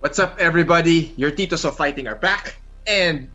What's up, everybody? Your Titos of Fighting are back. And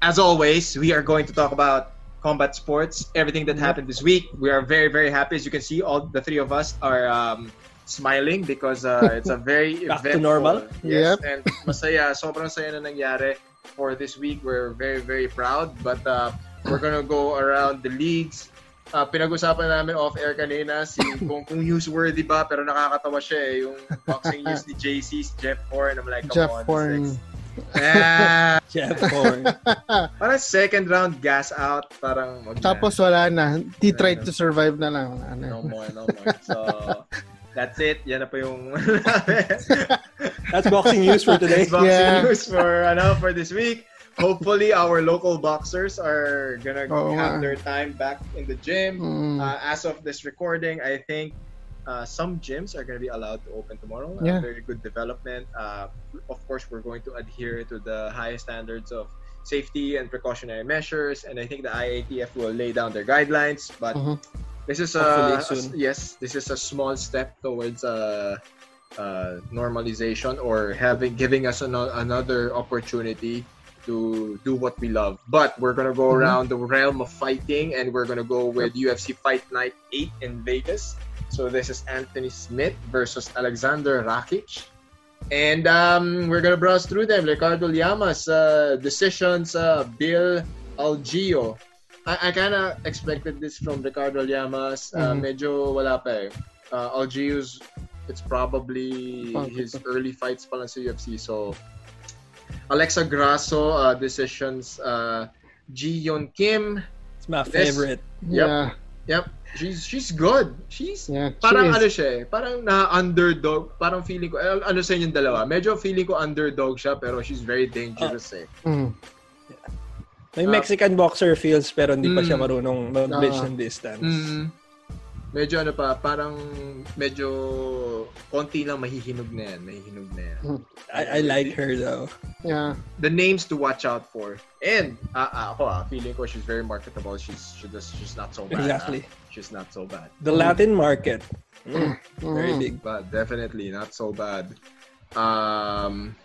as always, we are going to talk about combat sports, everything that happened this week. We are very, very happy. As you can see, all the three of us are um, smiling because uh, it's a very Back to normal? Yes, and masaya, sobrang saya na nangyari for this week. We're very, very proud. But uh, we're gonna go around the leagues. Uh, pinag-usapan namin off-air kanina si kung, kung newsworthy ba pero nakakatawa siya eh yung boxing news ni JC, si Jeff Horn. I'm like, come Jeff on, Horn. six. Ah, Jeff Horn. parang second round gas out, parang wag na. Tapos wala na. He tried to survive na lang. Ano. no more, no more. So, that's it. Yan na po yung That's boxing news for today. That's boxing Yeah. news for ano for this week. Hopefully, our local boxers are gonna Oo have nga. their time back in the gym. Mm. Uh, as of this recording, I think uh, some gyms are going to be allowed to open tomorrow. Uh, very good development. Uh, of course, we're going to adhere to the highest standards of safety and precautionary measures, and I think the IATF will lay down their guidelines. But Mhm. this is a, soon. a- yes, this is a small step towards uh, uh, normalization or having giving us ano- another opportunity to do what we love. But we're gonna go Mhm. around the realm of fighting, and we're gonna go with UFC Fight Night 8 in Vegas. So this is Anthony Smith versus Alexander Rakic. And um, we're gonna browse through them. Ricardo Llamas uh, decisions. Uh, Bill Algio. I, I kind of expected this from Ricardo Llamas. Uh, Mhm. Medyo wala pa eh. Uh, Algio's, it's probably his early fights pa lang sa UFC. So, Alexa Grasso uh, decisions. Uh, Ji Yeon Kim. It's my This- favorite. Yeah. Yep, she's she's good. She's Yeah. parang she ano siya eh, parang na underdog, parang feeling ko, eh, ano sa inyong dalawa, medyo feeling ko underdog siya pero she's very dangerous eh. Mm. May Ah. Mexican boxer feels pero hindi pa Mm. siya marunong mag-bridge Ah. ng distance. Mm, medyo ano pa, parang medyo konti lang mahihinog na yan, mahihinog na yan. I, I like her though. Yeah. The names to watch out for. And ah, ah, ako ah, feeling ko she's very marketable. She's she does, she's not so bad. Exactly. ah. She's not so bad. The Latin market. Mm, very Mm. big. but definitely not so bad. Um,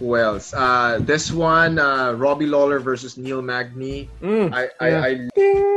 who else? Uh, this one, uh, Robbie Lawler versus Neil Magny. Mm. I, I, Yeah. I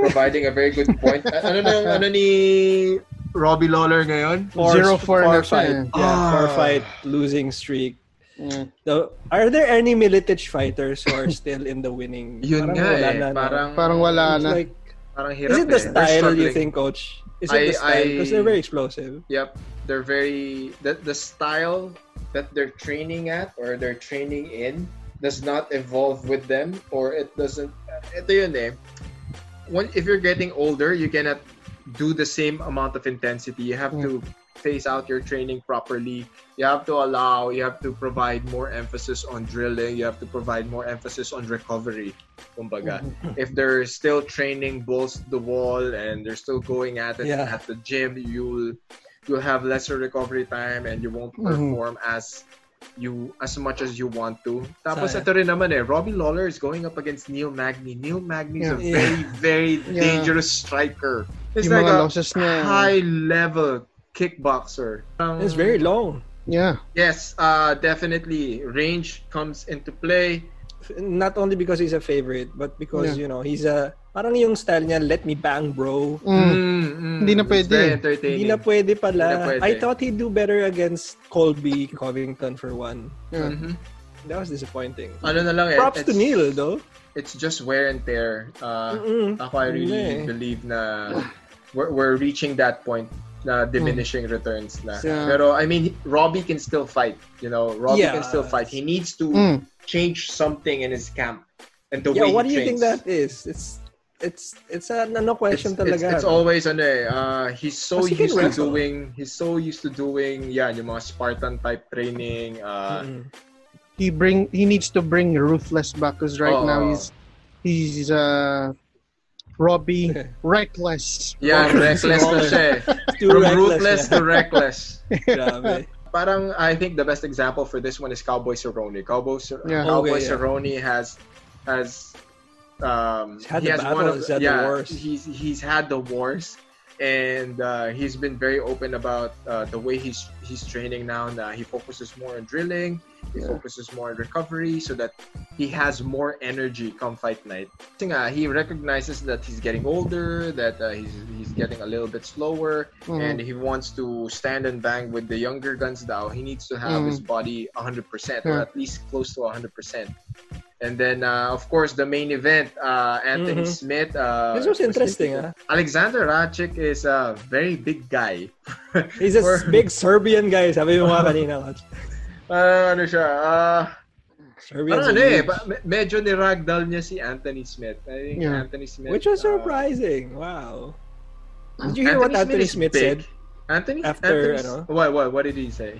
providing a very good point. A- ano na, ano ni Robbie Lawler ngayon? Four, Zero four four na siya fight. Yeah, four Ah. fight losing streak. Yeah. So, are there any Militich fighters who are still in the winning? Yun Parang nga wala eh. na, no? Parang, Parang wala na. like, parang hirap is it the eh. Style you think, coach? Is it I- the style? Because they're very explosive. Yep, they're very the the style that they're training at or they're training in does not evolve with them or it doesn't. Uh, ito yun eh. When, if you're getting older, you cannot do the same amount of intensity. You have to mm. phase out your training properly. You have to allow. You have to provide more emphasis on drilling. You have to provide more emphasis on recovery. Kumbaga mm-hmm. if they're still training balls to the wall and they're still going at it Yeah. at the gym, you'll you'll have lesser recovery time and you won't Mhm. perform as you as much as you want to. Tapos Sayang. ito rin naman eh, Robbie Lawler is going up against Neil Magny. Neil Magny is a Yeah. very, very Yeah. dangerous striker. He's Yung like a losses high level kickboxer. Um, It's very long. Yeah. Yes, uh, definitely. Range comes into play. Not only because he's a favorite, but because, Yeah. you know, he's a, parang yung style niya, let me bang, bro. Mm. Mm, Hindi na pwede. Hindi na pwede pala. Na pwede. I thought he'd do better against Colby Covington for one. Yeah. Mhm. That was disappointing. Ano na lang eh. Props to Neil, though. It's just wear and tear. Uh, Mm-mm. ako, I really eh. believe na we're, we're reaching that point na diminishing returns na. Yeah. Pero, I mean, Robbie can still fight. You know, Robbie can Yes. still fight. He needs to Mm. change something in his camp. And the Yeah, way what he do you think that is? It's it's it's a ano It's, question it's, talaga. it's always ano eh, uh, he's so Kasi used to doing, he's so used to doing, yeah, yung mga Spartan type training. Uh, Mm-mm. He bring he needs to bring ruthless back because right Oo. now he's he's uh Robbie reckless. yeah, reckless na siya eh. From reckless, ruthless yeah. to reckless. Grabe. parang I think the best example for this one is Cowboy Cerrone. Cowboy, Cer- Yeah. Cowboy Okay, yeah. Cerrone has has um He's had he the has one of had the yeah wars. he's he's had the wars and uh, he's been very open about uh, the way he's he's training now. Now he focuses more on drilling, he Yeah. focuses more on recovery, so that he has more energy come fight night. Kasi nga, he recognizes that he's getting older, that uh, he's he's getting a little bit slower, Mhm. and he wants to stand and bang with the younger guns now. He needs to have Mm. his body 100% or at least close to 100%. And then, uh, of course, the main event, uh, Anthony Mhm. Smith. Uh, This was interesting, ah. Alexander Rachik is a very big guy. He's a For- big Serbian guy, sabi mo nga kanina. Uh, ano siya? Uh, Serbian. parang ano eh, ba- medyo niragdoll niya si Anthony Smith. I think Yeah. Anthony Smith. Which was uh, surprising. Wow. Did you hear what Anthony is Smith said? Anthony after, Anthony, ano? What, what, what did he say?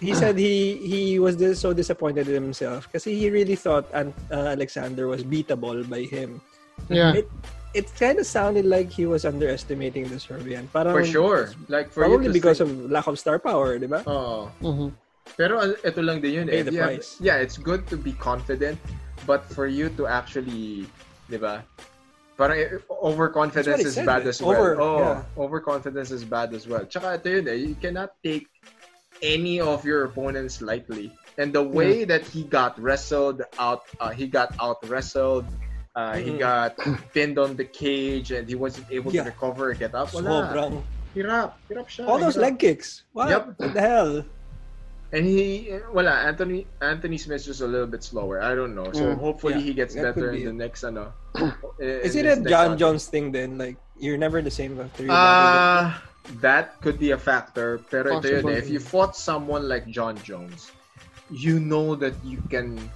He said he he was dis- so disappointed in himself because he really thought An- uh, Alexander was beatable by him. Yeah. It it kind of sounded like he was underestimating the Serbian. Parang, For sure. Like for Probably because say, of lack of star power, di ba? Oh. Mhm. Pero uh, ito lang din yun Pay eh. the Yeah, price. yeah, it's good to be confident, but for you to actually, di ba? Parang eh, overconfidence is said, bad eh. as well. Over- oh, yeah. overconfidence is bad as well. Tsaka ito yun eh, you cannot take any of your opponents lightly. And the way that he got wrestled out, uh, he got out wrestled, uh, he Mhm. got pinned on the cage, and he wasn't able Yeah. to recover, get up. Wala. Sobrang. Hirap. Hirap siya. All those leg kicks. What? Yep. What the hell? And he, wala, Anthony Anthony Smith's just a little bit slower. I don't know. So Mm. hopefully Yeah, he gets that better could in be the next, ano. Is it a John. Jones thing then? Like, you're never the same after you Uh, that could be a factor. Pero ito yun, eh, if you fought someone like John Jones, you know that you can,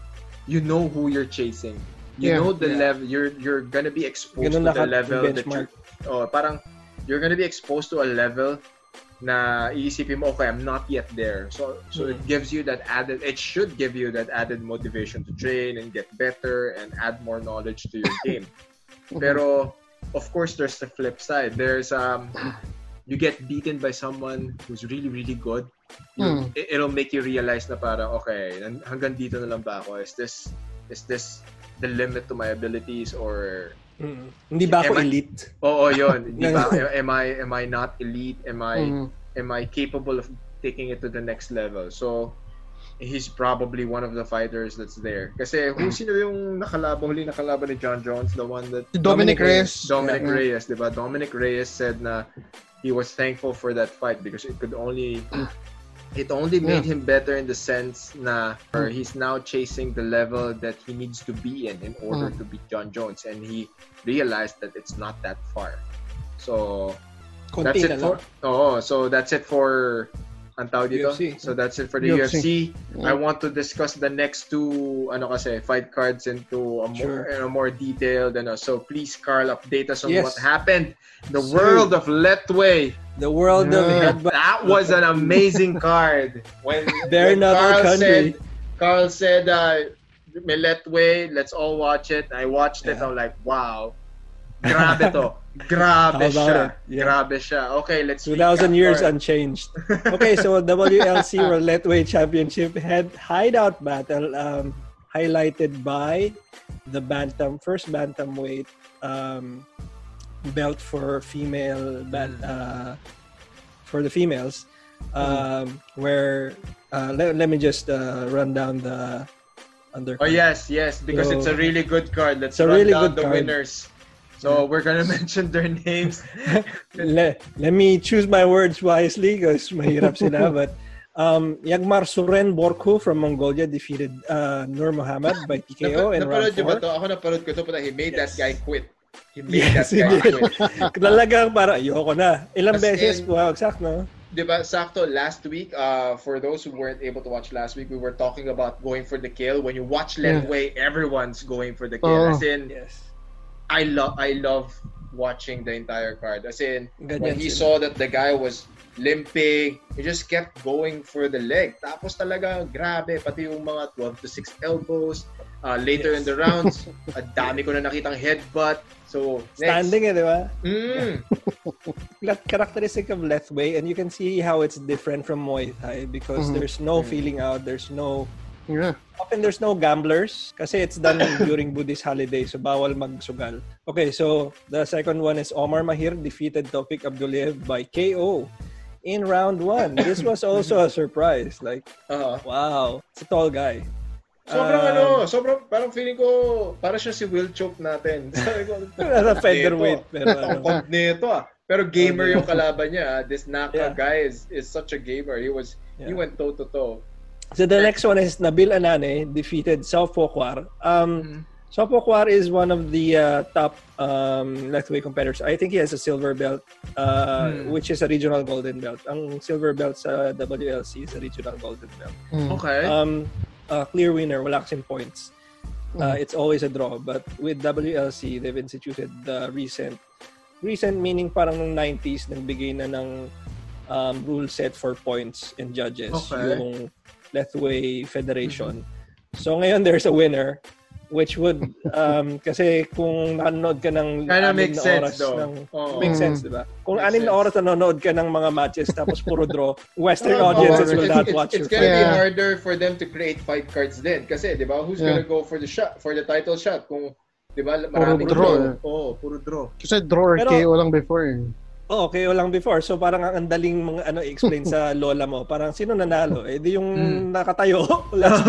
you know who you're chasing. You Yeah. know the Yeah. level. You're you're gonna be exposed Ganun to the level yung that you. Oh, parang you're gonna be exposed to a level na iisipin mo, okay, I'm not yet there. So so it Mm. gives you that added. It should give you that added motivation to train and get better and add more knowledge to your game. Pero of course, there's the flip side. There's um, you get beaten by someone who's really really good. You, Hmm. it- It'll make you realize na parang okay, hanggang dito na lang ba ako? Is this is this the limit to my abilities or Mm. Hindi ba ako Am I- elite? Oo, yun. Di ba? Am I am I not elite? Am I Mhm. am I capable of taking it to the next level? So he's probably one of the fighters that's there. Kasi who sino yung nakalaban huli nakalaban ni John Jones, the one that Dominic Reyes. Dominic Yeah. Reyes, di ba? Dominic Reyes said na he was thankful for that fight because it could only it only made him better in the sense na or he's now chasing the level that he needs to be in in order Mm. to beat John Jones and he realized that it's not that far. So that's it for oh, so that's it for ang tawag dito? UFC. So that's it for the UFC. UFC. I want to discuss the next two ano kasi fight cards into a more Sure. in a more detailed ano. So please Carl update us on Yes. what happened. The Sure. world of Letway. The world of Yeah. headbutt. That was an amazing card. When, They're when Carl country. said Carl said uh Letway, let's all watch it. I watched it. Yeah. I'm like, wow. Grabe to. Grabe siya. it? Yeah. Grabe siya. Okay, let's 2,000 years unchanged. Okay, so WLC World Lightweight Championship had hideout battle um, highlighted by the bantam first bantamweight um, belt for female ban- uh, for the females um, where uh, let, let me just uh, run down the under Oh yes, yes, because So- it's a really good card. Let's It's a run really down good the card. winners. So we're gonna mention their names. let, let me choose my words wisely because mahirap sila. But um, Yagmar Suren Borku from Mongolia defeated uh, Nur Muhammad by TKO in round napanood niyo ba 4. to? Ako napanood ko to, but he made that guy quit. He made Yes, that he guy did. quit. Talagang para ayoko na. Ilang As beses in- bumagsak, no? Diba, sakto, last week, uh, for those who weren't able to watch last week, we were talking about going for the kill. When you watch Yeah. Ledway, everyone's going for the kill. Oh. As in, Yes. I love I love watching the entire card. As in, when Ganyan he sila. saw that the guy was limping, he just kept going for the leg. Tapos talaga, grabe, pati yung mga 12 to 6 elbows. Uh, later in Yes. the rounds, a dami ko na nakitang headbutt. So, next. Standing eh, di ba? Mm. That characteristic of Lethway and you can see how it's different from Muay Thai because Mhm. there's no Mhm. feeling out, there's no Yeah. Often there's no gamblers kasi it's done during Buddhist holiday so bawal magsugal. Okay, so the second one is Omar Mahir defeated Tofik Abdullayev by KO in round one. This was also a surprise. Like, Uh-huh. wow, it's a tall guy. Sobrang Um, ano, sobrang parang feeling ko para siya si Will Choke natin. Sabi ko, Nasa featherweight. Pero Ang ano, nito ah. Pero gamer yung kalaban niya. ah. This Yeah. Naka guy is is such a gamer. He was he Yeah. went toe to toe. So the next one is Nabil Anane defeated Sao Kwar. Um, Sao Kwar is one of the uh, top um, lightweight competitors. I think he has a silver belt, uh, Hmm. which is a regional golden belt. Ang silver belt sa WLC is a regional golden belt. Mm. Okay. Um, uh, clear winner, wala kasing points. Uh, it's always a draw. But with WLC, they've instituted the recent, recent meaning parang nung 90s, nagbigay na ng um, rule set for points and judges. Okay. Yung Lethway Federation. So ngayon there's a winner which would um kasi kung nanonood ka ng Kinda anim makes na sense oras though. ng Oo. makes Mm. sense, di ba? Kung Makes anim na sense. oras nanonood ka ng mga matches tapos puro draw, Western Oh, audiences it's- will it's- not it's, watch it's your gonna fight. be Yeah. harder for them to create fight cards din. Kasi, di ba, who's Yeah. gonna go for the shot, for the title shot? Kung, di ba, Puro maraming draw, draw. eh. Oo, puro draw. Kasi draw or Pero- KO lang before eh. Oo, okay, lang before. So parang ang andaling mga ano explain sa lola mo. Parang sino nanalo? Eh di yung Mm. nakatayo. Last.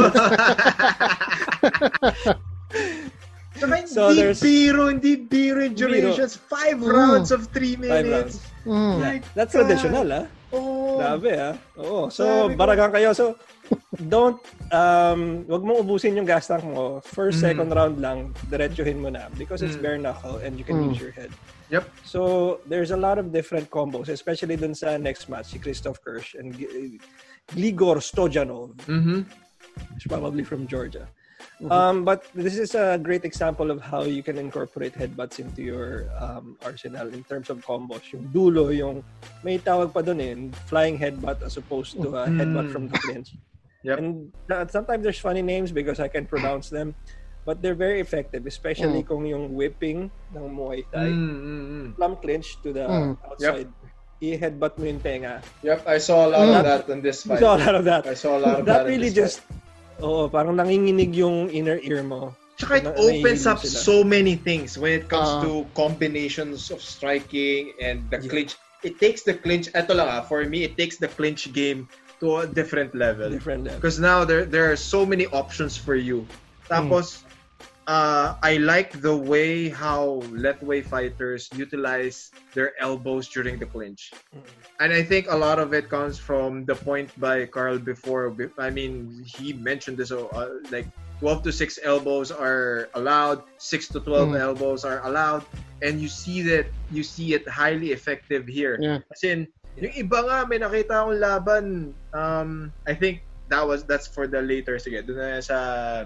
Saka So, hindi there's- biro, hindi biro yung durations. Five Mm. rounds of three Five minutes. Mm. Yeah. My That's God. traditional, ah. Oh. Grabe, ah. Oo. So, Sabi ko- baragan kayo. So, don't, um, wag mong ubusin yung gas tank mo. First, Mm. second round lang, diretsuhin mo na. Because it's Mm. bare knuckle and you can Mm. use your head. Yep. So, there's a lot of different combos, especially dun sa next match, si Christoph Kirsch and Gligor Stojanov. Mhm. He's probably from Georgia. Mhm. Um, but this is a great example of how you can incorporate headbutts into your um, arsenal in terms of combos. Yung dulo, yung may tawag pa dun eh, flying headbutt as opposed to a headbutt Mm. from the clinch. Yep. And uh, sometimes there's funny names because I can't pronounce them. But they're very effective, especially Mm. kung yung whipping ng Muay Thai, Mm, mm, mm. plum clinch to the Mm. outside. I-headbutt mo yung tenga. Yep, I saw a lot Mm. of that in this You fight. saw a lot of that. I saw a lot of That that. really just, oo, parang nanginginig yung inner ear mo. Tsaka it opens up sila. so many things when it comes Ah. to combinations of striking and the Yeah. clinch. It takes the clinch, eto lang ah, for me, it takes the clinch game to a different level. Different level. Because now there there are so many options for you. Tapos, uh, I like the way how Lethway fighters utilize their elbows during the clinch. And I think a lot of it comes from the point by Carl before. I mean, he mentioned this, uh, like 12 to 6 elbows are allowed, 6 to 12 Mm. elbows are allowed, and you see that you see it highly effective here. Yeah. As in, yung iba nga may nakita akong laban, um, I think that was that's for the later. Sige, doon na sa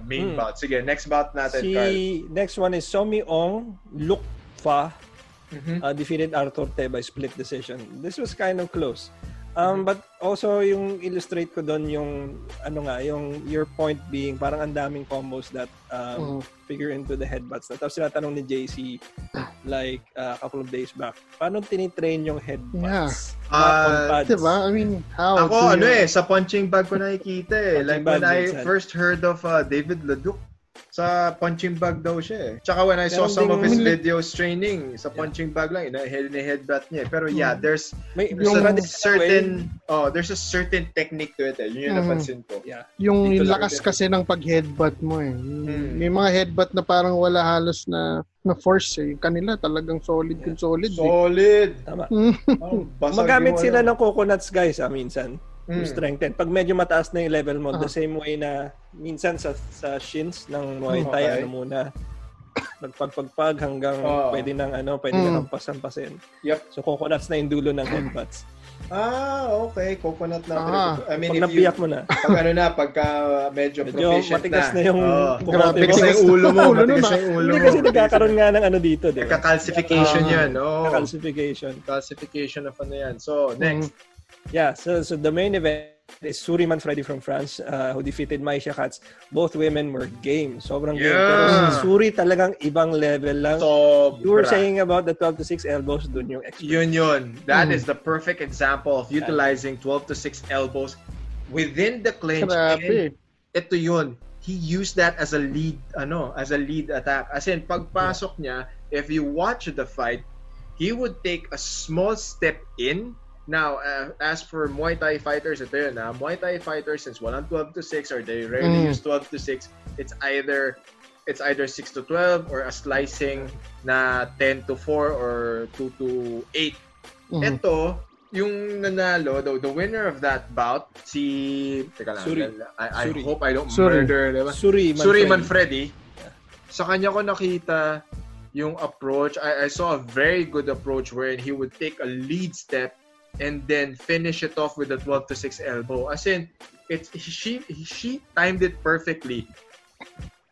main Hmm. bout. Sige, next bout natin, Carl. Si next one is Somi Ong Lukfa Mhm. uh, defeated Arthur Te by split decision. This was kind of close. Mm-hmm. Um, But also, yung illustrate ko doon yung, ano nga, yung your point being, parang ang daming combos that um, Mm. figure into the headbutts. Na. Tapos tinatanong ni JC, like, uh, a couple of days back, paano tinitrain yung headbutts? Not on Ah, pads. Diba? I mean, how? Ako, ano eh, sa punching bag ko nakikita eh. Punching like when I first heard of uh, David Leduc, sa punching bag daw siya eh. Tsaka when I saw Meron some of his videos training, sa punching bag lang, ina headbutt niya. eh. Pero yeah, Hmm. there's, May, there's Yung- a certain, oh, there's a certain technique to it eh. Yun yung Mm. napansin ko. Yeah. Yung Dito lang lakas din. kasi ng pag-headbutt mo eh. Hmm. May mga headbutt na parang wala halos na na force eh. Yung Kanila talagang solid kung solid. eh. Solid! Tama. Basag Magamit yung sila ano. ng coconuts guys ah, minsan. To Mm. strengthen. Pag medyo mataas na yung level mo, Ah. the same way na minsan sa sa shins ng Muay Thai, Okay. ano muna, magpagpagpag hanggang Oo. pwede nang ano, pwede Mm. nang pampasin. Yep. So coconuts na yung dulo ng headbutts. Ah, okay. Coconut na. Ah. I mean, Pag nabiyak mo na, pag ano na, pagka medyo, medyo proficient matigas na, na. yung bukote Grabe, mo. Matigas ulo mo. Ulo Matigas ah. yung ulo Hindi mo. kasi nagkakaroon nga ng ano dito, di ba? Nagka-calcification Ah. yan. Oh. Calcification. Calcification of ano yan. So, next. Yeah, so so the main event is Suriman Freddy from France uh, who defeated Maisha Katz. Both women were game. Sobrang game. Pero Yeah. si Suri talagang ibang level lang. So, you were saying about the 12 to 6 elbows, dun yung expert. Yun yun. That Mm. is the perfect example of utilizing 12 to 6 elbows within the clinch and Grabe. ito yun. He used that as a lead, ano, as a lead attack. As in, pagpasok niya, if you watch the fight, he would take a small step in. Now, uh, as for Muay Thai fighters, ito yun, ah, Muay Thai fighters, since walang 12 to 6 or they rarely Mm. use 12 to 6, it's either it's either 6 to 12 or a slicing na 10 to 4 or 2 to 8. Mhm. Ito, yung nanalo, the, the winner of that bout, si... Teka lang, Suri. I, I Suri. hope I don't Suri. murder, di ba? Suri Suri Manfredi. Manfredi. Sa kanya ko nakita yung approach. I, I saw a very good approach wherein he would take a lead step and then finish it off with a 12 to 6 elbow. As in, it's she she timed it perfectly.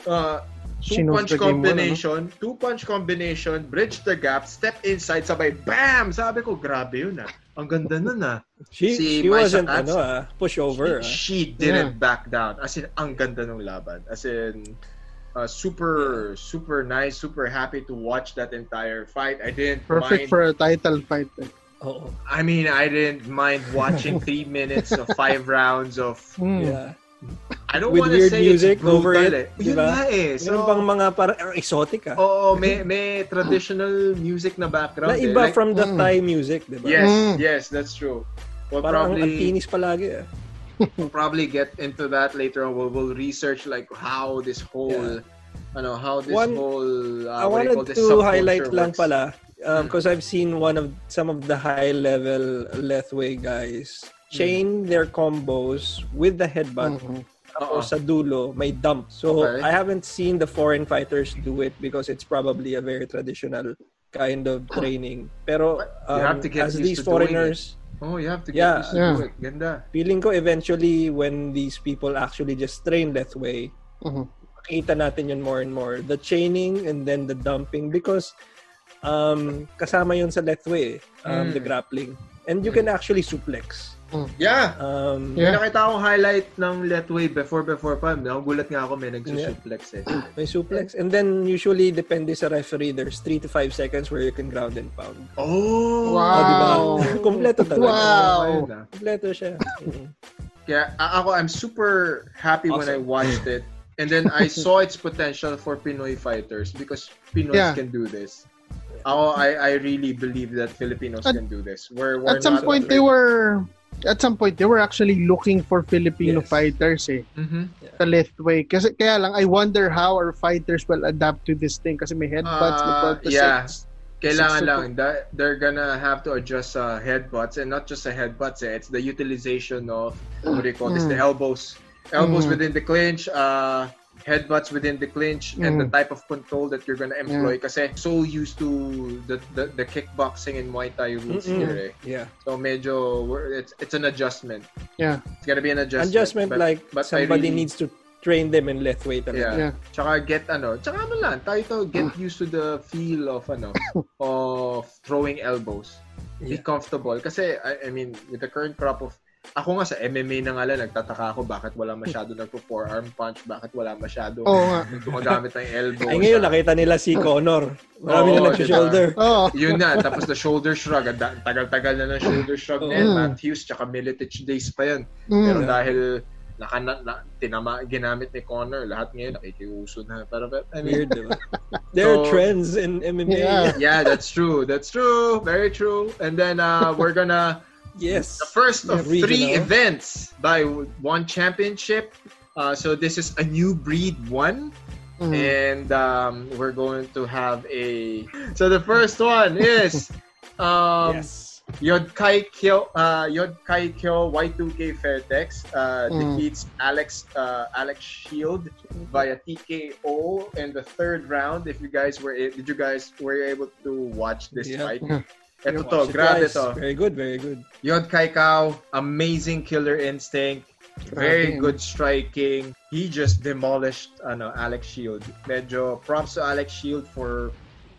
Uh, She two knows punch game well, combination, two punch combination, bridge the gap, step inside, sabay bam! Sabi ko, grabe yun ah. Ang ganda nun ah. She, Si she wasn't Katz, ano ah, pushover. ah. She, she didn't back down. As in, ang ganda ng laban. As in, uh, super, super nice, super happy to watch that entire fight. I didn't mind. Perfect for a title fight. eh. Oo. I mean, I didn't mind watching three minutes of five rounds of. Mm. Yeah. I don't want to say music it's brutal over it, eh. Yun ba? nga eh. Meron So, pang mga ang exotic ah. Oo, may, may traditional music na background. na eh. iba Like- from the Mm. Thai music, di ba? Yes, Mm. yes, that's true. We'll Parang ang probably, antinis palagi ah. we'll probably get into that later on. We'll, we'll research like how this whole, ano, how this One- whole, uh, I wanted to highlight lang works. pala Mm. because I've seen one of some of the high level Lethway guys chain their combos with the headbutt Mhm. Oo. or sa dulo may dump. So Okay. I haven't seen the foreign fighters do it because it's probably a very traditional kind of training. Pero You have um, to get as these to foreigners Oh, you have to get Yeah. used to Yeah. it. Ganda. feeling ko eventually when these people actually just train Lethway Mhm. makita natin yun more and more. The chaining and then the dumping because um, kasama yun sa Lethway, um, Mm. the grappling. And you can actually suplex. Yeah. Um, May Yeah. nakita akong highlight ng Letway before before pa. Nagulat nga ako may nagsusuplex eh. May suplex. And then usually, depende sa referee, there's 3 to 5 seconds where you can ground and pound. Oh! Wow. Oh, diba? Kompleto talaga. Wow. Ayun na. Kompleto siya. Mm. Kaya a- ako, I'm super happy when I Awesome. watched it. And then I saw its potential for Pinoy fighters because Pinoys Yeah. can do this. Ako, I, I really believe that Filipinos At- can do this. We're, we're At some point, they were at some point they were actually looking for Filipino Yes. fighters eh Mhm. sa Lethway kasi kaya lang I wonder how our fighters will adapt to this thing kasi may headbutts may Ah, 12 to yeah. 6 Kailangan Six lang, that they're gonna have to adjust sa headbutts and not just sa headbutts eh. It's the utilization of, what do you call this, the Mm. elbows. Elbows Mm. within the clinch, uh, headbutts within the clinch, and the Mm. type of control that you're gonna employ. Kasi so used to the, the, the kickboxing and Muay Thai rules Mm-mm. here eh. Yeah. So medyo, it's, it's an adjustment. Yeah. It's gonna be an adjustment. Adjustment but- like but somebody really- needs to train them in Lethway talaga. Yeah. Yeah. Tsaka get ano, tsaka ano lang, tayo to get used to the feel of ano, of throwing elbows. Be comfortable. Kasi, I, I mean, with the current crop of, ako nga sa MMA na nga lang, nagtataka ako bakit wala masyado nagpo-forearm punch, bakit wala masyado Oo nga. gumagamit ng elbow. Ay ngayon nakita nila si Connor. Marami Oo, na nag-shoulder. oh Yun na, tapos the shoulder shrug, ang da- tagal-tagal na ng shoulder shrug na yan. Mm. Matthews, tsaka Militich days pa yan. Pero mm. dahil naka, na, na, tinama, ginamit ni Connor, lahat ngayon nakikiuso na. Pero, but, I mean, Weird, diba? There are So- trends in MMA. Yeah. yeah, that's true. That's true. Very true. And then uh, we're gonna Yes. the first of three events by one championship. Uh, so this is a new breed one, Mm. and um, we're going to have a. So the first one is um, yes. Yod Kai Kyo, uh, Yod Kai Kyo Y2K Fairtex uh, Mm. defeats Alex uh, Alex Shield via TKO in the third round. If you guys were did you guys were you able to watch this Yeah. fight? Ito to, it grabe twice. to. Very good, very good. Yod Kai Kao, amazing killer instinct. Very good striking. He just demolished ano, Alex Shield. Medyo props to Alex Shield for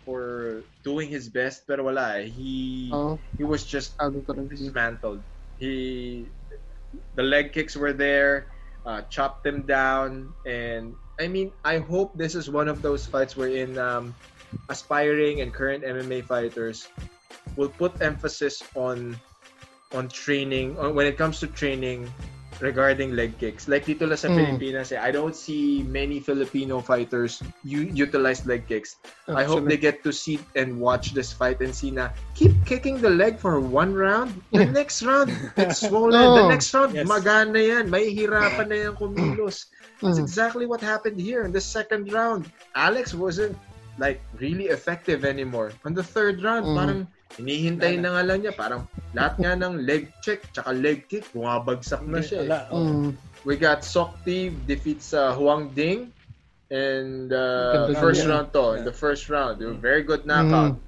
for doing his best pero wala eh. He Oh, he was just rin. dismantled. He, the leg kicks were there, uh, chopped him down, and I mean, I hope this is one of those fights wherein um, aspiring and current MMA fighters will put emphasis on on training. On, when it comes to training, regarding leg kicks. Like dito lang sa Mm. Pilipinas, eh, I don't see many Filipino fighters u- utilize leg kicks. I hope they get to see and watch this fight and see na keep kicking the leg for one round. The next round, it's swollen. The next round, Yes. magana yan. May hirapan na yan kumilos. That's Mm. exactly what happened here in the second round. Alex wasn't like really effective anymore. On the third round, Mm. parang hinihintay na nga lang niya. Parang lahat nga ng leg check tsaka leg kick, bumabagsak na siya. eh. Mm. We got Sokti defeats uh, Huang Ding in the Ganda first round to. In the first round. Very good knockout. Mm.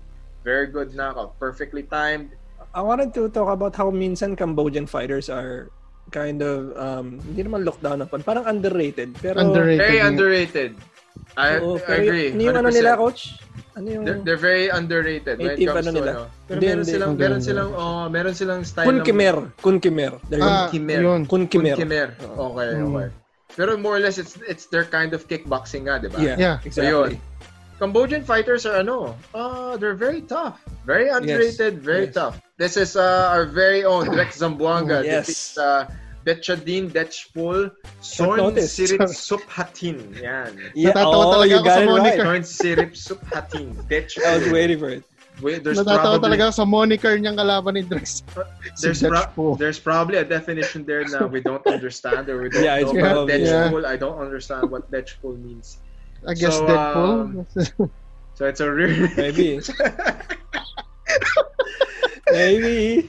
Very good knockout. Perfectly timed. I wanted to talk about how minsan Cambodian fighters are kind of um hindi naman looked down upon, parang underrated. Pero Underrated. Very underrated. I, Oo, I pero agree. Yung, yung ano 100%. nila coach? Ano yung They're, they're very underrated when it Native comes ano to nila? ano. Pero Hindi, meron hindi. silang Hindi, meron hindi. silang oh, meron silang style Kun ng- Kimer? Kun Kimer. They're Ah, Kimer. yun. Kun Kimer. Kimer. Okay, Mm. okay. Pero more or less it's it's their kind of kickboxing nga, 'di ba? Yeah, Yeah. exactly. Cambodian fighters are ano, uh, they're very tough. Very underrated, very yes. tough. This is uh, our very own Drex Zamboanga. Yes. This is uh, Betchadin Detchpul Sorn. Sirit Suphatin. Yan. Yeah, Natatawa oh, talaga you ako got sa it right. moniker. Sorn Sirit Suphatin. I was waiting for it. Wait, there's Natatawa probably, talaga sa moniker niyang kalaban ni Drex. si there's, pro- Deadpool. there's probably a definition there now we don't understand or we don't Yeah, it's know about probably- Detchpul. I don't understand what Detchpul means. I guess So, Deadpool. So it's a real Maybe. Maybe.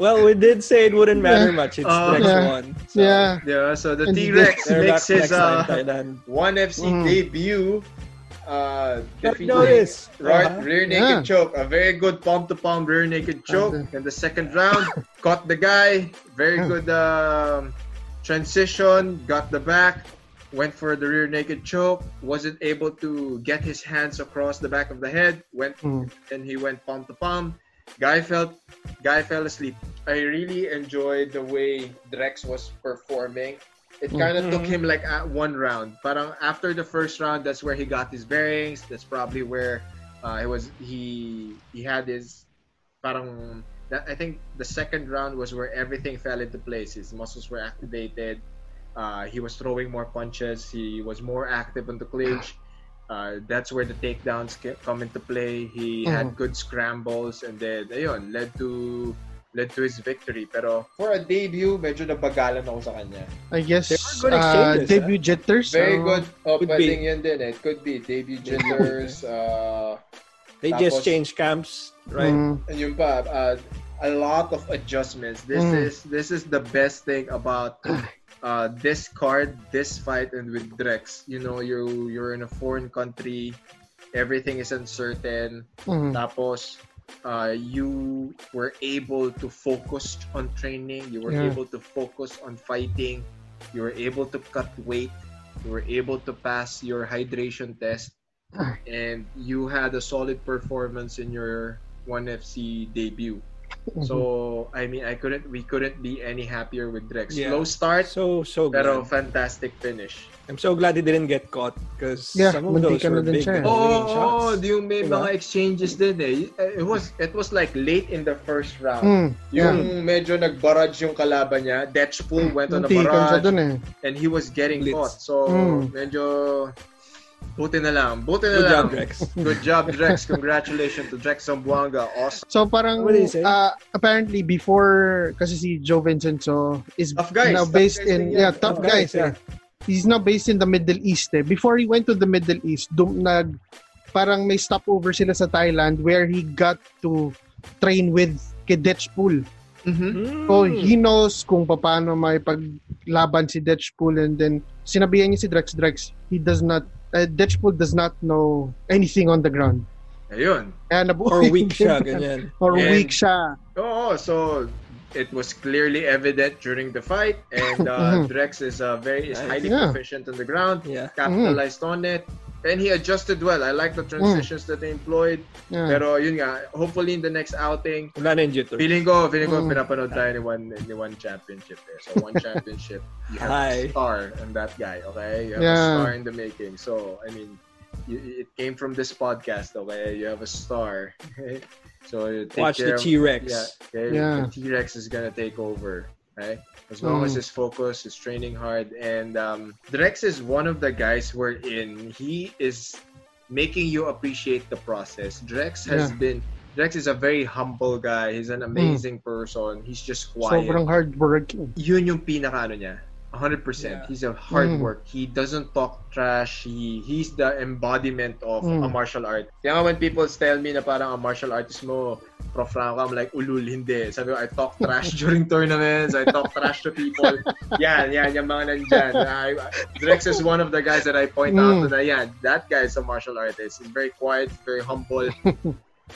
Well, we did say it wouldn't matter much. It's Uh, Drex yeah. one. So yeah. Yeah, so the T-Rex They're makes back his uh, one FC Mm. debut. Uh, defeating Notice. right Uh-huh. rear naked Yeah. choke, a very good palm to palm rear naked choke Okay. in the second round. Caught the guy, very good um, transition, got the back, went for the rear naked choke, wasn't able to get his hands across the back of the head, went Mm. and he went palm to palm. Guy felt guy fell asleep. I really enjoyed the way Drex was performing. It kind of took him like at one round. Parang after the first round, that's where he got his bearings. That's probably where uh, it was he he had his parang that, I think the second round was where everything fell into place. His muscles were activated. Uh, he was throwing more punches. He was more active on the clinch. Uh, that's where the takedowns ca- come into play. He had good scrambles and then ayun, led to led to his victory. Pero for a debut, medyo nabagalan ako sa kanya. I guess They were good uh, exchanges, debut jitters. Very uh, good. Oh, Could pwedeng yun din eh. It could be debut Debut. jitters. uh, They Tapos- just changed camps, right? mm, and yun pa, uh, a lot of adjustments. This Mm. is this is the best thing about uh, this card, this fight, and with Drex. You know, you you're in a foreign country, everything is uncertain. mm, Tapos, uh, you were able to focus on training. You were Yeah. able to focus on fighting. You were able to cut weight. You were able to pass your hydration test. And you had a solid performance in your 1FC debut. Mm-hmm. So, I mean, I couldn't, we couldn't be any happier with Drex. Yeah. Slow start, So, so good. pero fantastic finish. I'm so glad he didn't get caught because Yeah, some of those were big siya Oh, shots. oh, yung may Diba? mga exchanges din eh. It was it was like late in the first round. mm, yeah. Yung medyo nag-barrage yung kalaban niya, Detchpool went on a barrage dun eh. and he was getting Blitz. caught. So, Mm. medyo buti na lang. Buti na Good lang. job, Drex. Good job, Drex. Congratulations to Drex Zamboanga. Awesome. So parang uh, apparently before kasi si Joe Vincenzo is Tough guys. now Tough based guys in yan. yeah tough, Tough guys, guys, eh. He's now based in the Middle East eh. Before he went to the Middle East, dum, nag parang may stopover sila sa Thailand where he got to train with kay Detchpool. Mhm. Mm. So he knows kung paano may paglaban si Detchpool and then sinabihan niya si Drex Drex, he does not uh, Detchpool does not know anything on the ground. Ayun. Kaya Or nabuhay weak siya, ganyan. Or And- weak siya. Oo, so it was clearly evident during the fight and uh, Mhm. Drex is uh, very is highly Yeah. proficient on the ground. Yeah. Capitalized on it. And he adjusted well. I like the transitions that they employed. Yeah. Pero yun nga, hopefully in the next outing, Wala na yung jitter. feeling ko, feeling ko Mm. pinapanood tayo ni one, ni one championship there. So one championship, you have Hi. a star in that guy, okay? You have a Yeah. star in the making. So, I mean, you, it came from this podcast, okay? You have a star. Okay? So, take Watch the care of- T-Rex. Yeah, okay? Yeah. The T-Rex is gonna take over, okay? As long as Mm. he's focused, he's training hard, and um, Drex is one of the guys wherein he is making you appreciate the process. Drex has Yeah. been. Drex is a very humble guy. He's an amazing person. He's just quiet. Sobrang hardworking. Yun yung pinaka ano niya. 100%. He's a hard Mm. work. He doesn't talk trash. He he's the embodiment of Mm. a martial art. Kaya nga when people tell me na parang a martial artist mo, Prof. Franco, I'm like, ulul, hindi. Sabi ko, I talk trash during tournaments. I talk trash to people. Yan, yan, yung mga nandyan. I, Drex is one of the guys that I point out Mm. to na, yan, that guy is a martial artist. He's very quiet, very humble.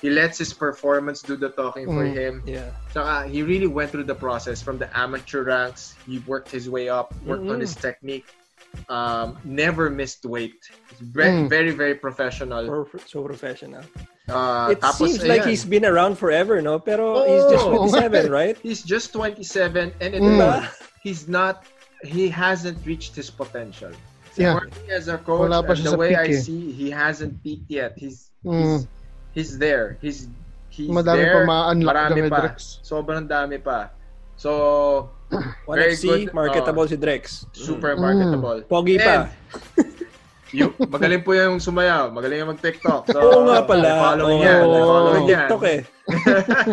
He lets his performance do the talking for Mm. him. Yeah. Saka, he really went through the process from the amateur ranks. He worked his way up, worked on Mm-mm. his technique. Um, never missed weight. Very, Mm. very, very professional. Or so professional. Uh, it tapos, seems like ayan, he's been around forever, no? Pero he's just 27, right? he's just 27 and it, Mm. Diba? he's not he hasn't reached his potential. Yeah. Working as a coach, and the way peak I eh. see, he hasn't peaked yet. He's Mm. he's, he's there. He's he's Madami there. pa ma-unlock Marami pa. Drex. Sobrang dami pa. So, 1FC, good. marketable si Drex. super Mm. marketable. Pogi pa. Yung, magaling po yung sumayaw. Magaling yung mag-TikTok. So, Oo nga pala. Following Oo, yan. oo, Following yan. TikTok eh.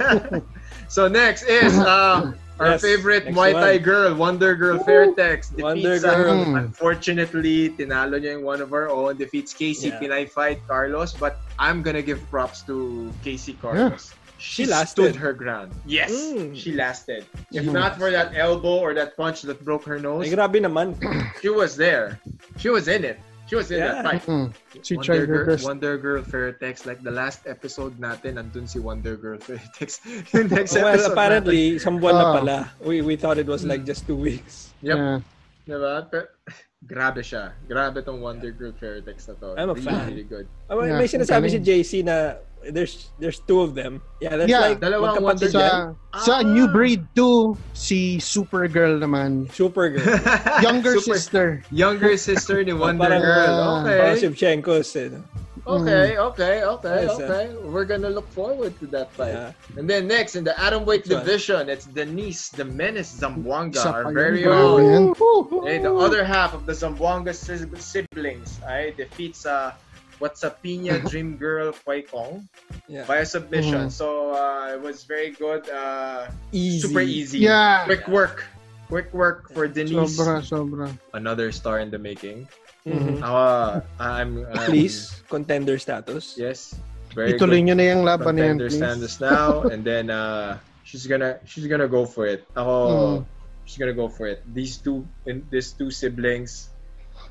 so, next is uh, our Yes, favorite next Muay Thai one. girl, Wonder Girl Fairtex. Wonder Defeats, Girl. Mm. Unfortunately, tinalo niya yung one of our own. Defeats Casey Yeah. Pinay fight Carlos. But I'm gonna give props to Casey Carlos. She, She lasted. stood her ground. Yes, Mm. she lasted. If Mhm. not for that elbow or that punch that broke her nose, Ay, grabe naman. she was there. She was in it. She was in that Yeah. fight. Mm. She Wonder tried her Girl, best. Wonder Girl Fairtex. Like the last episode natin, andun si Wonder Girl Fairtex. Yung next Well, episode apparently, isang buwan na Oh. pala. We we thought it was like just two weeks. Natin. Yep. Yeah. Diba? Pero, grabe siya. Grabe tong Wonder Girl Fairtex na to. I'm a really, fan. Really good. Ah, may- Yeah, may sinasabi si JC na there's there's two of them. Yeah, that's Yeah, like dalawang magkapatid Wonder yan. Sa, sa Ah. New Breed 2, si Supergirl naman. Supergirl. Younger Super- sister. Younger sister ni Wonder Parang, Girl. uh, Okay. Parang Shevchenkos. Eh. Okay, okay, okay, Nice, ah. okay. We're gonna look forward to that fight. Yeah. And then next, in the atomweight Which one? division, it's Denise, the menace Zamboanga, Isa our very own. yan. Okay, the other half of the Zamboanga si- siblings ay defeats uh, what's a Pina Dream Girl Kwai Kong Yeah. via submission. Mhm. So uh, it was very good. Uh, Easy. super easy. Yeah. Quick work. Quick work for Denise. Sobra, sobra. Another star in the making. Mhm. Uh, I'm, I'm Please, contender status. Yes. Very Ituloy good. nyo na yung laban na yan, contender please. status now and then uh she's gonna she's gonna go for it ako Mm. she's gonna go for it these two in these two siblings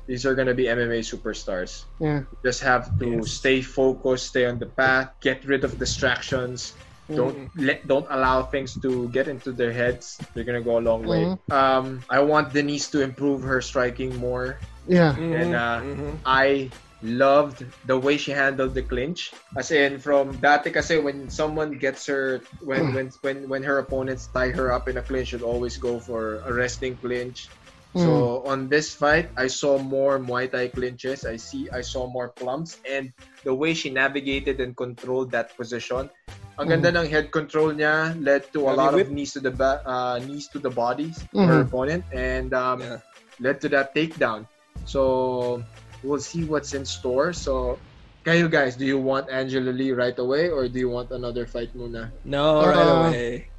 these are gonna be MMA superstars Yeah. just have to Yes. stay focused stay on the path get rid of distractions don't let don't allow things to get into their heads they're gonna go a long way Mhm. um i want denise to improve her striking more Yeah. Mhm, And, uh, mhm. I loved the way she handled the clinch. As in, from dati kasi when someone gets her, when when when when her opponents tie her up in a clinch, she'd always go for a resting clinch. So on this fight, I saw more Muay Thai clinches. I see, I saw more plumps, and the way she navigated and controlled that position. Ang ganda ng head control niya led to a Belly lot of knees to the ba- uh, knees to the bodies of her Mhm. opponent, and um, Yeah. led to that takedown. So we'll see what's in store. So, kayo guys, do you want Angela Lee right away or do you want another fight muna? No, right Uh, away.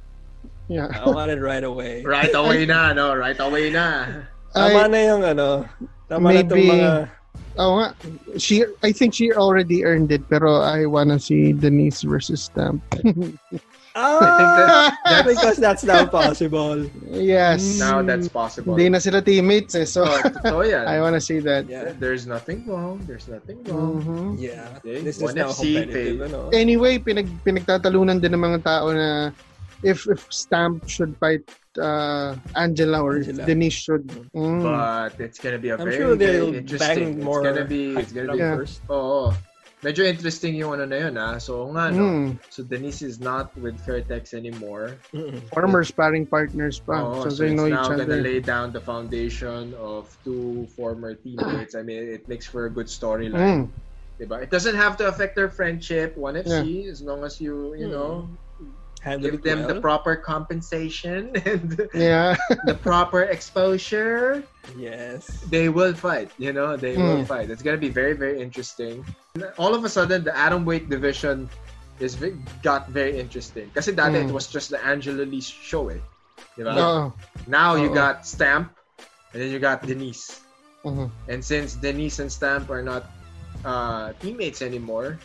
Yeah. I want it right away. Right away na, no? Right away na. Tama I, na yung ano. Tama na itong Maybe- mga... oh, nga. She, I think she already earned it, pero I wanna see Denise versus Stamp. Ah! because that's now possible. yes. Now that's possible. Hindi na sila teammates eh, so Oh, totoo yan. I wanna see that. Yeah. There's nothing wrong. There's nothing wrong. Mhm. Yeah. Okay, This is now competitive, ano? Anyway, pinag pinagtatalunan din ng mga tao na if if Stamp should fight uh, Angela or Angela. Denise should. Mm. But it's gonna be a I'm very, sure very they'll interesting. bang more It's gonna be, it's gonna be, Yeah. first. oo. Medyo interesting yung ano na yun, ah. So, nga, no? Mm. So, Denise is not with Fairtex anymore. Mm-mm. Former sparring partners pa. Oo, so, so they it's know each now gonna other. lay down the foundation of two former teammates. I mean, it makes for a good storyline. Mm. Diba? It doesn't have to affect their friendship, 1FC, as long as you, you know, Handle give it them the proper compensation and Yeah. the proper exposure, Yes. they will fight. You know, they will Hmm. fight. It's gonna be very, very interesting. All of a sudden, the atom weight division is got very interesting. Kasi dati Hmm. it was just the Angela Lee show, eh. Di ba? Oo. Now you got Stamp, and then you got Denise. Mhm. And since Denise and Stamp are not uh, teammates anymore,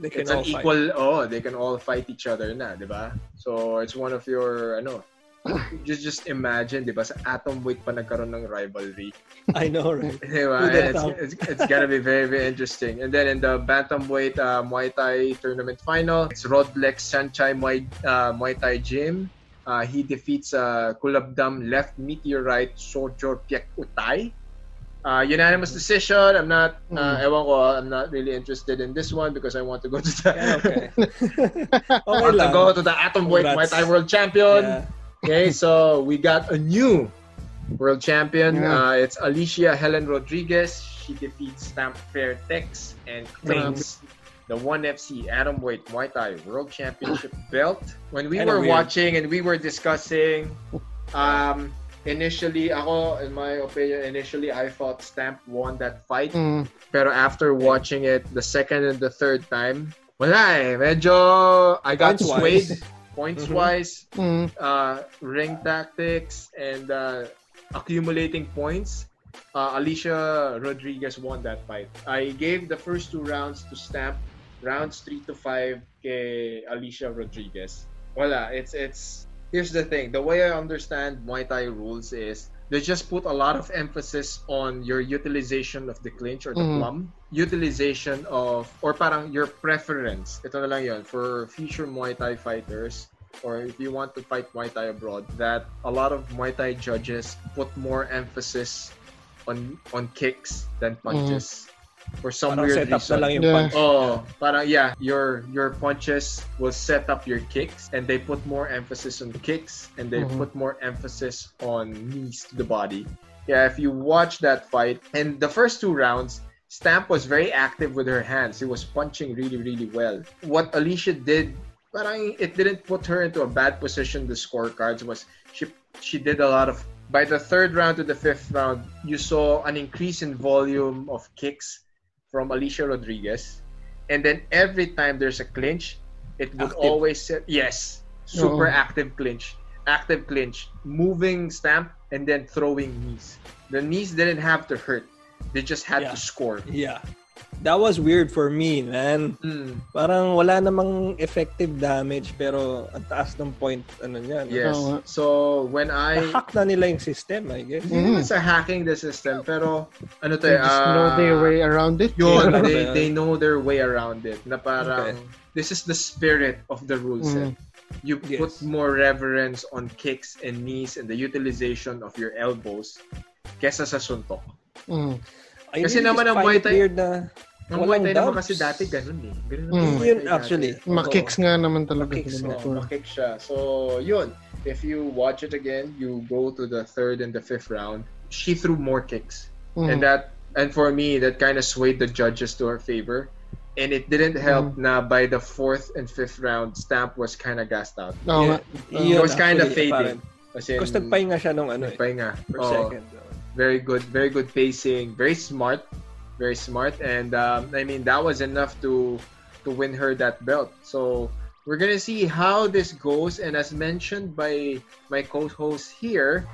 They can it's all an fight. equal. Oh, they can all fight each other na, di ba? So it's one of your ano. Just just imagine, di ba? Sa atom weight pa nagkaroon ng rivalry. I know, right? Di ba? It's, it's, it's gonna be very very interesting. And then in the bantamweight uh, Muay Thai tournament final, it's Rodlex Sanchai Muay uh, Muay Thai Gym. Uh, he defeats uh, Kulabdam left meteorite Sojor Piek Utay. Uh, unanimous decision. I'm not, uh, Mm. ewan ko, I'm not really interested in this one because I want to go to the, Yeah, okay. I want to go to the atom weight. Thai world champion. Yeah. Okay, so we got a new world champion. Yeah. Uh, it's Alicia Helen Rodriguez. She defeats Stamp Fair Tex and claims the 1FC Atom Weight Muay Thai World Championship belt. When we were weird. watching and we were discussing, um, initially, ako, in my opinion, initially I thought Stamp won that fight. Mm. Pero after watching it the second and the third time, wala eh. Medyo, I got Points-wise. swayed. Points Mhm. wise, Mm. uh, ring tactics and uh, accumulating points, uh, Alicia Rodriguez won that fight. I gave the first two rounds to Stamp, rounds three to five kay Alicia Rodriguez. Wala, it's it's. Here's the thing: the way I understand Muay Thai rules is they just put a lot of emphasis on your utilization of the clinch or the Mhm. plum, utilization of or parang your preference. Ito na lang yon for future Muay Thai fighters or if you want to fight Muay Thai abroad, that a lot of Muay Thai judges put more emphasis on on kicks than punches. For some Parang weird set up na reason. lang yung Yeah. punch. Oh, parang yeah, your your punches will set up your kicks and they put more emphasis on kicks and they Mhm. put more emphasis on knees to the body. Yeah, if you watch that fight and the first two rounds, Stamp was very active with her hands. He was punching really, really well. What Alicia did, parang it didn't put her into a bad position. The scorecards was she she did a lot of. By the third round to the fifth round, you saw an increase in volume of kicks from Alicia Rodriguez, and then every time there's a clinch, it would Active. always yes, super Oo. active clinch, active clinch, moving stamp, and then throwing knees. The knees didn't have to hurt; they just had Yeah. to score. Yeah. That was weird for me, man. Mm, Parang wala namang effective damage pero ang taas ng point ano niyan. yes. Oo nga. So when I Na-hack na nila yung system, I guess. Mm. naman sa hacking the system, pero ano to They eh, just ah, know their way around it. Yun, Yeah. they, they know their way around it. Na parang, Okay. this is the spirit of the rule set. Mm. You Yes. put more reverence on kicks and knees and the utilization of your elbows kesa sa suntok. Mm. I Kasi naman ang Muay it Thai- weird na Ang Muay Thai naman kasi dati ganun eh. Ganun Mm. Yun, dati. actually. Makicks nga naman talaga. Makicks sila nga. Oo, before. makick siya. So, yun. If you watch it again, you go to the third and the fifth round. She threw more kicks. Mm. and that and for me that kind of swayed the judges to her favor and it didn't help Mm. na by the fourth and fifth round stamp was kind of gassed out Oo nga. it Yun, was kind of fading Because nagpahinga siya nung ano eh, nagpahinga. per Oo. second. Very good very good pacing very smart very smart. And um, i mean that was enough to to win her that belt. So we're gonna see how this goes. And as mentioned by my co-host here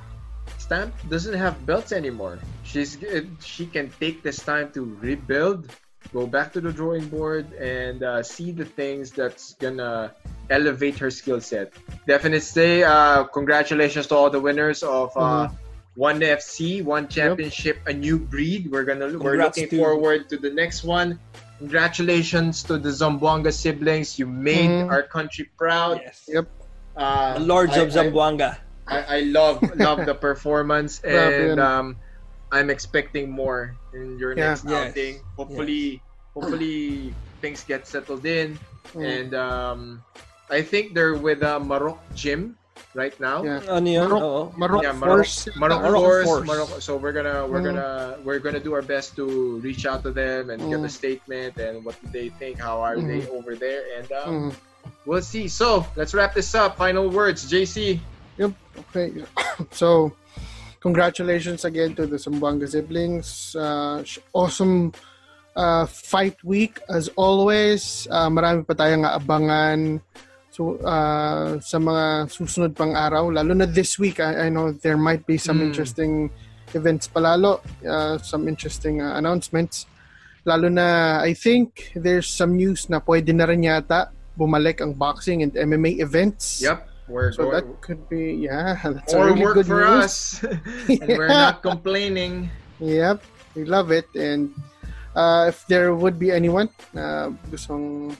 stamp doesn't have belts anymore. She's she can take this time to rebuild go back to the drawing board and uh, see the things that's gonna elevate her skill set. Definitely uh, congratulations to all the winners of uh, one FC, one championship, a new breed. We're gonna look we're looking to- forward to the next one. Congratulations to the Zamboanga siblings. You made Mhm. our country proud. Yes. Yep. Uh, The Lords I- of Zamboanga. I, I love love the performance and um, I'm expecting more in your Yeah. next Yes. outing. Hopefully, hopefully things get settled in Mm. and um, I think they're with uh, Marok Gym right now. Yeah. Ano yun? Marok- Oo. Marok Yeah, Marok, Force. Marok, Marok Force, Force. Marok. So we're gonna we're Mm. gonna we're gonna do our best to reach out to them and get a Mm. statement and what do they think, how are they over there, and um, Mm. we'll see. So let's wrap this up. Final words, JC. Yep. Okay. so, congratulations again to the Zamboanga siblings. Uh, awesome uh, fight week as always. Uh, marami pa tayong aabangan. So, uh, sa mga susunod pang araw, lalo na this week, I, I know there might be some Mm. interesting events palalo, uh, some interesting uh, announcements. Lalo na, I think there's some news na pwede na rin yata bumalik ang boxing and MMA events. Yep. We're So going. that could be, yeah, that's a More really work good for news. us, and we're not complaining. Yep, we love it. And uh, if there would be anyone uh, gustong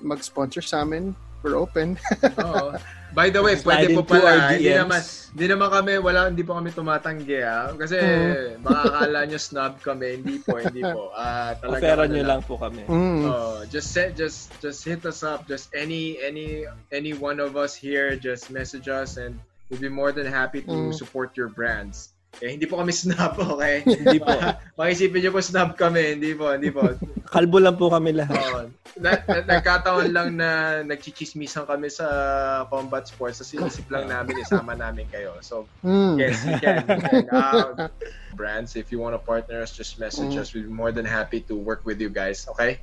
mag-sponsor sa amin, we're open. Oo. By the way, pwede po pala. Hindi naman, hindi naman kami, wala, hindi po kami tumatanggi ha. Kasi Mm. baka akala nyo snob kami. Hindi po, hindi po. Ah, talaga. Offeran ano nyo lang po kami. Mm. Oh, just set, just just hit us up. Just any any any one of us here, just message us, and we'll be more than happy to Mm. support your brands. Eh, hindi po kami snob, okay? Hindi po. Makisipin nyo po snob kami, hindi po, hindi po. Kalbo lang po kami lahat. Oo. na, na, nagkataon lang na nagchichismisan kami sa combat sports. Tapos inisip lang namin, isama namin kayo. So, Mm. yes, you can. You can. Uh, brands, if you want to partner us, just message Mm. us. We'd be more than happy to work with you guys. Okay?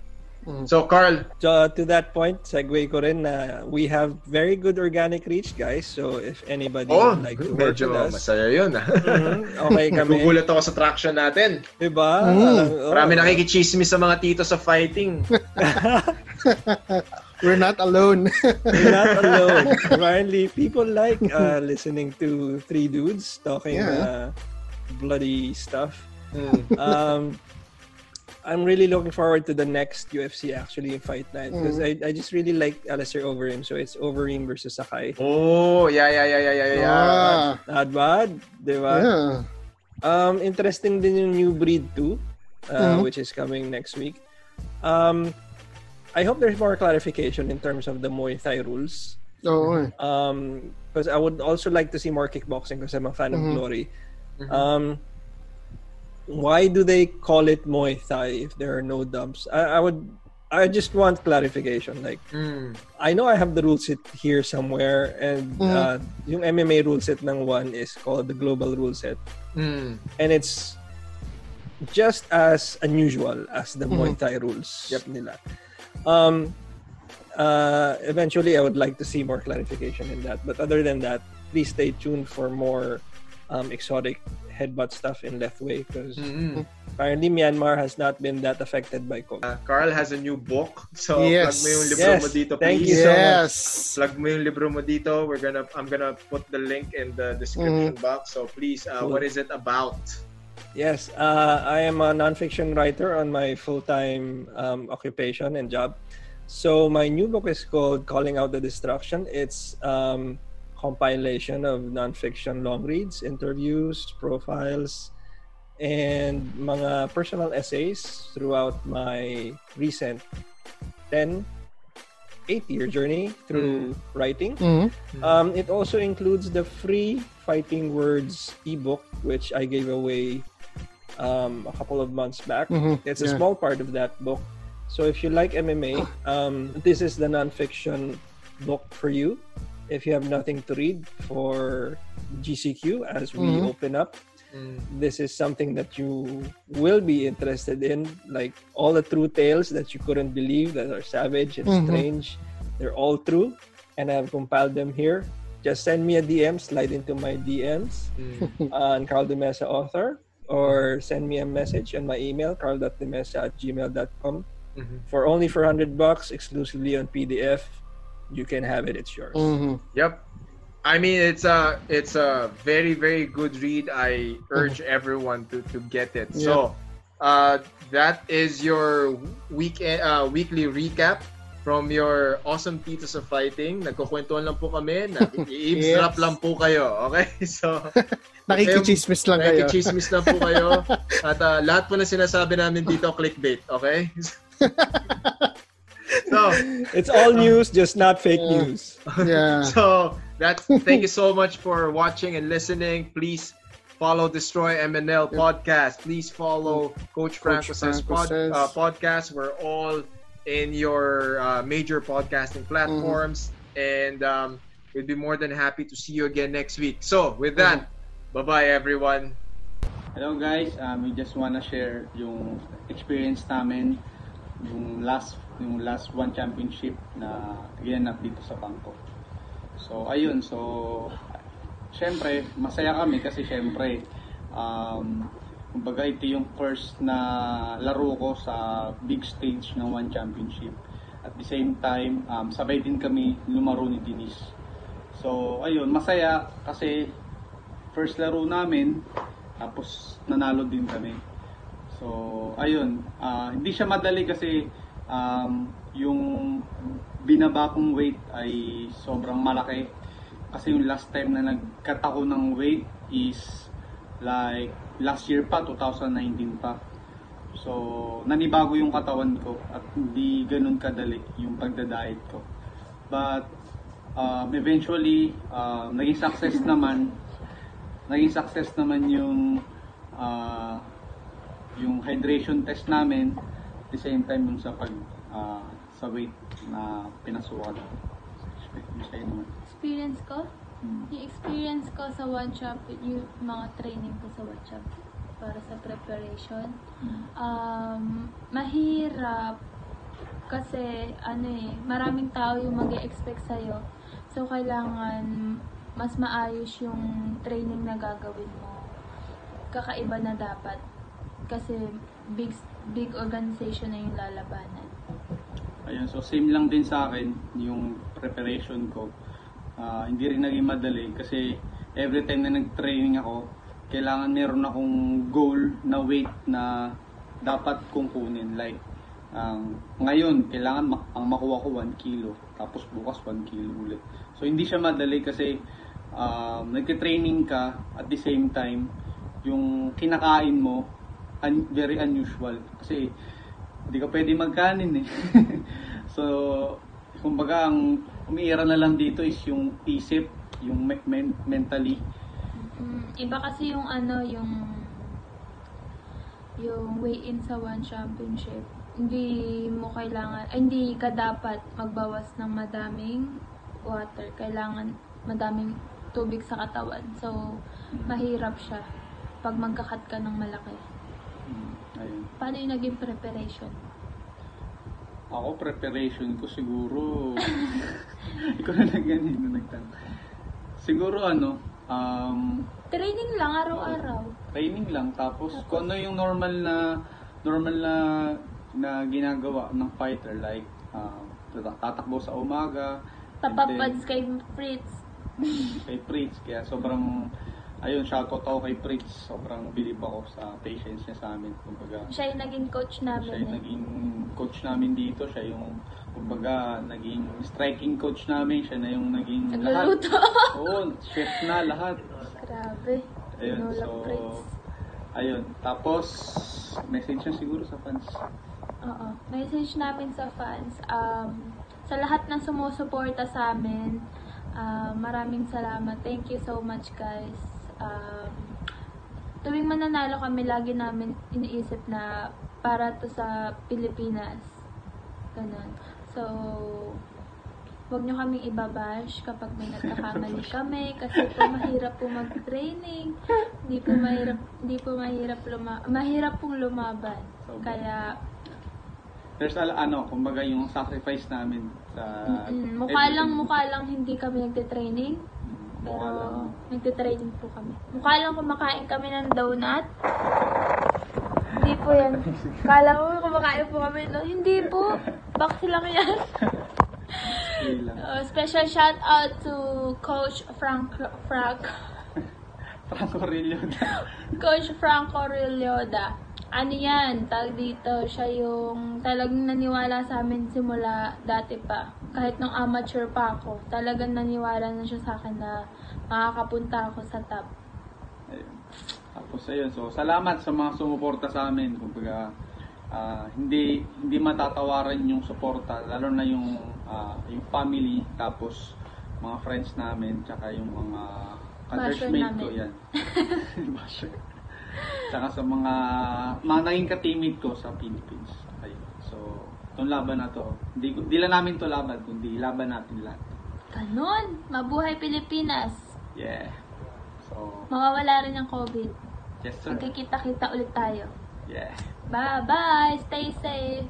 Mm. So, Carl, So to that point, segue ko rin na we have very good organic reach, guys. So if anybody oh, would like to work medyo with us, masaya yun. mhm, okay kami. Nagugulat ako sa traction natin. Diba? Mm. Parang, oh. Marami nakikichismis sa mga tito sa fighting. We're not alone. You're not alone. Apparently, people like uh, listening to three dudes talking uh, Yeah. bloody stuff. Mm. Um, I'm really looking forward to the next UFC actually in Fight Night because I, I just really like Alistair Overeem. So it's Overeem versus Sakai. Oh, yeah, yeah, yeah, yeah, yeah, yeah. Ah, Not bad, di ba? yeah. Um, interesting din yung new breed too, uh, Mhm. which is coming next week. Um, I hope there's more clarification in terms of the Muay Thai rules. Oo. eh. Um, because I would also like to see more kickboxing because I'm a fan Mhm. of Glory. Mhm. Um, why do they call it Muay Thai if there are no dumps? I, I would, I just want clarification. Like, Mm. I know I have the rule set here somewhere, and Mhm. uh, yung MMA rule set ng one is called the global rule set. Mm. and it's just as unusual as the Muay Mhm. Thai rules Yep. nila. Um, uh, eventually, I would like to see more clarification in that. But other than that, please stay tuned for more um, exotic headbutt stuff in Lethway because Mm. apparently Myanmar has not been that affected by COVID. Uh, Carl has a new book. So, Yes. plug mo yung libro Yes. mo dito, Thank please. you so much. Yes. plug mo yung libro mo dito. We're gonna, I'm gonna put the link in the description Mm-hmm. box. So please, uh, Cool. what is it about? Yes, uh, I am a nonfiction writer on my full-time um, occupation and job. So my new book is called "Calling Out the Destruction." It's um, compilation of nonfiction long reads, interviews, profiles, and mga personal essays throughout my recent 10, 8-year journey through writing. Mhm. Um, it also includes the free Fighting Words ebook, which I gave away um, a couple of months back. Mhm. It's a Yeah. small part of that book. So if you like MMA, um, this is the nonfiction book for you. If you have nothing to read for GCQ as we Mhm. open up, Mm. this is something that you will be interested in. Like all the true tales that you couldn't believe that are savage and Mhm. strange, they're all true, and I've compiled them here. Just send me a DM, slide into my DMs Mm. on Carl Demesa author, or send me a message on my email carl.demesa at gmail.com Mhm. for only 400 bucks exclusively on PDF. You can have it. It's yours. Mhm. Yep. I mean, it's a it's a very very good read. I urge everyone to to get it. So, uh, that is your weekend uh, weekly recap from your awesome titos of fighting. Nagkukwentuhan lang po kami. Nag-eavesdrop Yes. lang po kayo. Okay? So, Nakikichismis lang kayo. Nakikichismis lang po kayo. At uh, lahat po na sinasabi namin dito, clickbait. Okay? So, It's all news, just not fake Yeah. news. Yeah. so that's thank you so much for watching and listening. Please follow Destroy MNL podcast. Please follow Coach Franco says pod, uh, podcast. We're all in your uh, major podcasting platforms. And um, we'd be more than happy to see you again next week. So, with that, bye bye, everyone. Hello guys, um, we just wanna share yung experience namin yung last yung last one championship na ginanap dito sa Bangkok. So ayun, so syempre masaya kami kasi syempre um, kumbaga ito yung first na laro ko sa big stage ng one championship. At the same time, um, sabay din kami lumaro ni Denise. So ayun, masaya kasi first laro namin tapos nanalo din kami. So, ayun, ah, hindi siya madali kasi um, yung binaba kong weight ay sobrang malaki. Kasi yung last time na nagkat ako ng weight is like last year pa, 2019 pa. So, nanibago yung katawan ko at hindi ganun kadali yung pagda-diet ko. But, um, eventually, uh, naging success naman naging success naman yung ah, yung hydration test namin the same time yung sa pag ah, sa weight na pinasukan. Naman. experience ko, Hmm. yung experience ko sa one shop, yung mga training ko sa one shop para sa preparation, um, mahirap kasi ano eh, maraming tao yung mag expect sa'yo. So, kailangan mas maayos yung training na gagawin mo. Kakaiba na dapat. Kasi big big organization na yung lalabanan. Ayun, so same lang din sa akin yung preparation ko. Ah, hindi rin naging madali kasi every time na nag-training ako, kailangan meron akong goal na weight na dapat kong kunin. Like, ang ngayon, kailangan ma- ang makuha ko 1 kilo. Tapos bukas 1 kilo ulit. So, hindi siya madali kasi um, nagka-training ka at the same time, yung kinakain mo, un- very unusual. Kasi, hindi ka pwede magkanin eh. so, kumbaga, ang umiira na lang dito is yung isip, yung me- men- mentally. Mm, iba kasi yung ano, yung yung weigh-in sa one championship. Hindi mo kailangan, ay, hindi ka dapat magbawas ng madaming water. Kailangan madaming tubig sa katawan. So, mahirap siya pag magkakat ka ng malaki. Ayun. Paano yung naging preparation? Ako, preparation ko siguro... Ikaw na lang ganyan na nagtanong. Siguro ano, um, Training lang araw-araw. training lang tapos kung ano yung normal na normal na na ginagawa ng fighter like uh, tatakbo sa umaga and then Tapapads kay Fritz. kay Fritz kaya sobrang ayun shoutout ako kay Fritz sobrang bilib ako sa patience niya sa amin kumbaga Siya yung naging coach siya namin. yung Eh. naging coach namin dito siya yung kumbaga naging striking coach namin siya na yung naging Nagluluto. lahat oo chef na lahat Grabe. Ayun, Tinola so, Fritz. ayun. Tapos, message niya siguro sa fans. Oo. Message namin sa fans. Um, sa lahat ng sumusuporta sa amin, ah, maraming salamat. Thank you so much, guys. Um, tuwing mananalo kami, lagi namin iniisip na para to sa Pilipinas. Ganun. So, Huwag nyo kaming ibabash kapag may nagkakamali kami kasi po mahirap po mag-training. Hindi po mahirap, hindi po mahirap luma mahirap pong lumaban. Kaya There's a, ano, kumbaga yung sacrifice namin sa... mm, mukha lang mukha lang hindi kami nagte-training. Mukha Pero lang. nagte-training po kami. Mukha lang kumakain kami ng donut. Hindi po yan. Kala mo kumakain po kami. No, hindi po. Box lang yan. Uh, special shout out to Coach Frank Frank Franco Rilloda. Coach Franco Rilloda. Ano yan, tag dito, siya yung talagang naniwala sa amin simula dati pa. Kahit nung amateur pa ako, talagang naniwala na siya sa akin na makakapunta ako sa top. Ayun. Tapos ayun, so salamat sa mga sumuporta sa amin. Kumbaga, ah, hindi hindi matatawaran yung suporta, lalo na yung ah, yung family, tapos mga friends namin, tsaka yung mga Basher ka-churchmate namin. ko yan. Basher. Tsaka sa mga mga naging ka-teammate ko sa Philippines. Ayun. So, Itong laban na to. Hindi, ko- di lang namin to laban, kundi laban natin lahat. Ganon! Mabuhay Pilipinas! Yeah. So, Mawawala rin ang COVID. yes sir. Magkikita-kita ulit tayo. Yeah. Bye-bye! Stay safe!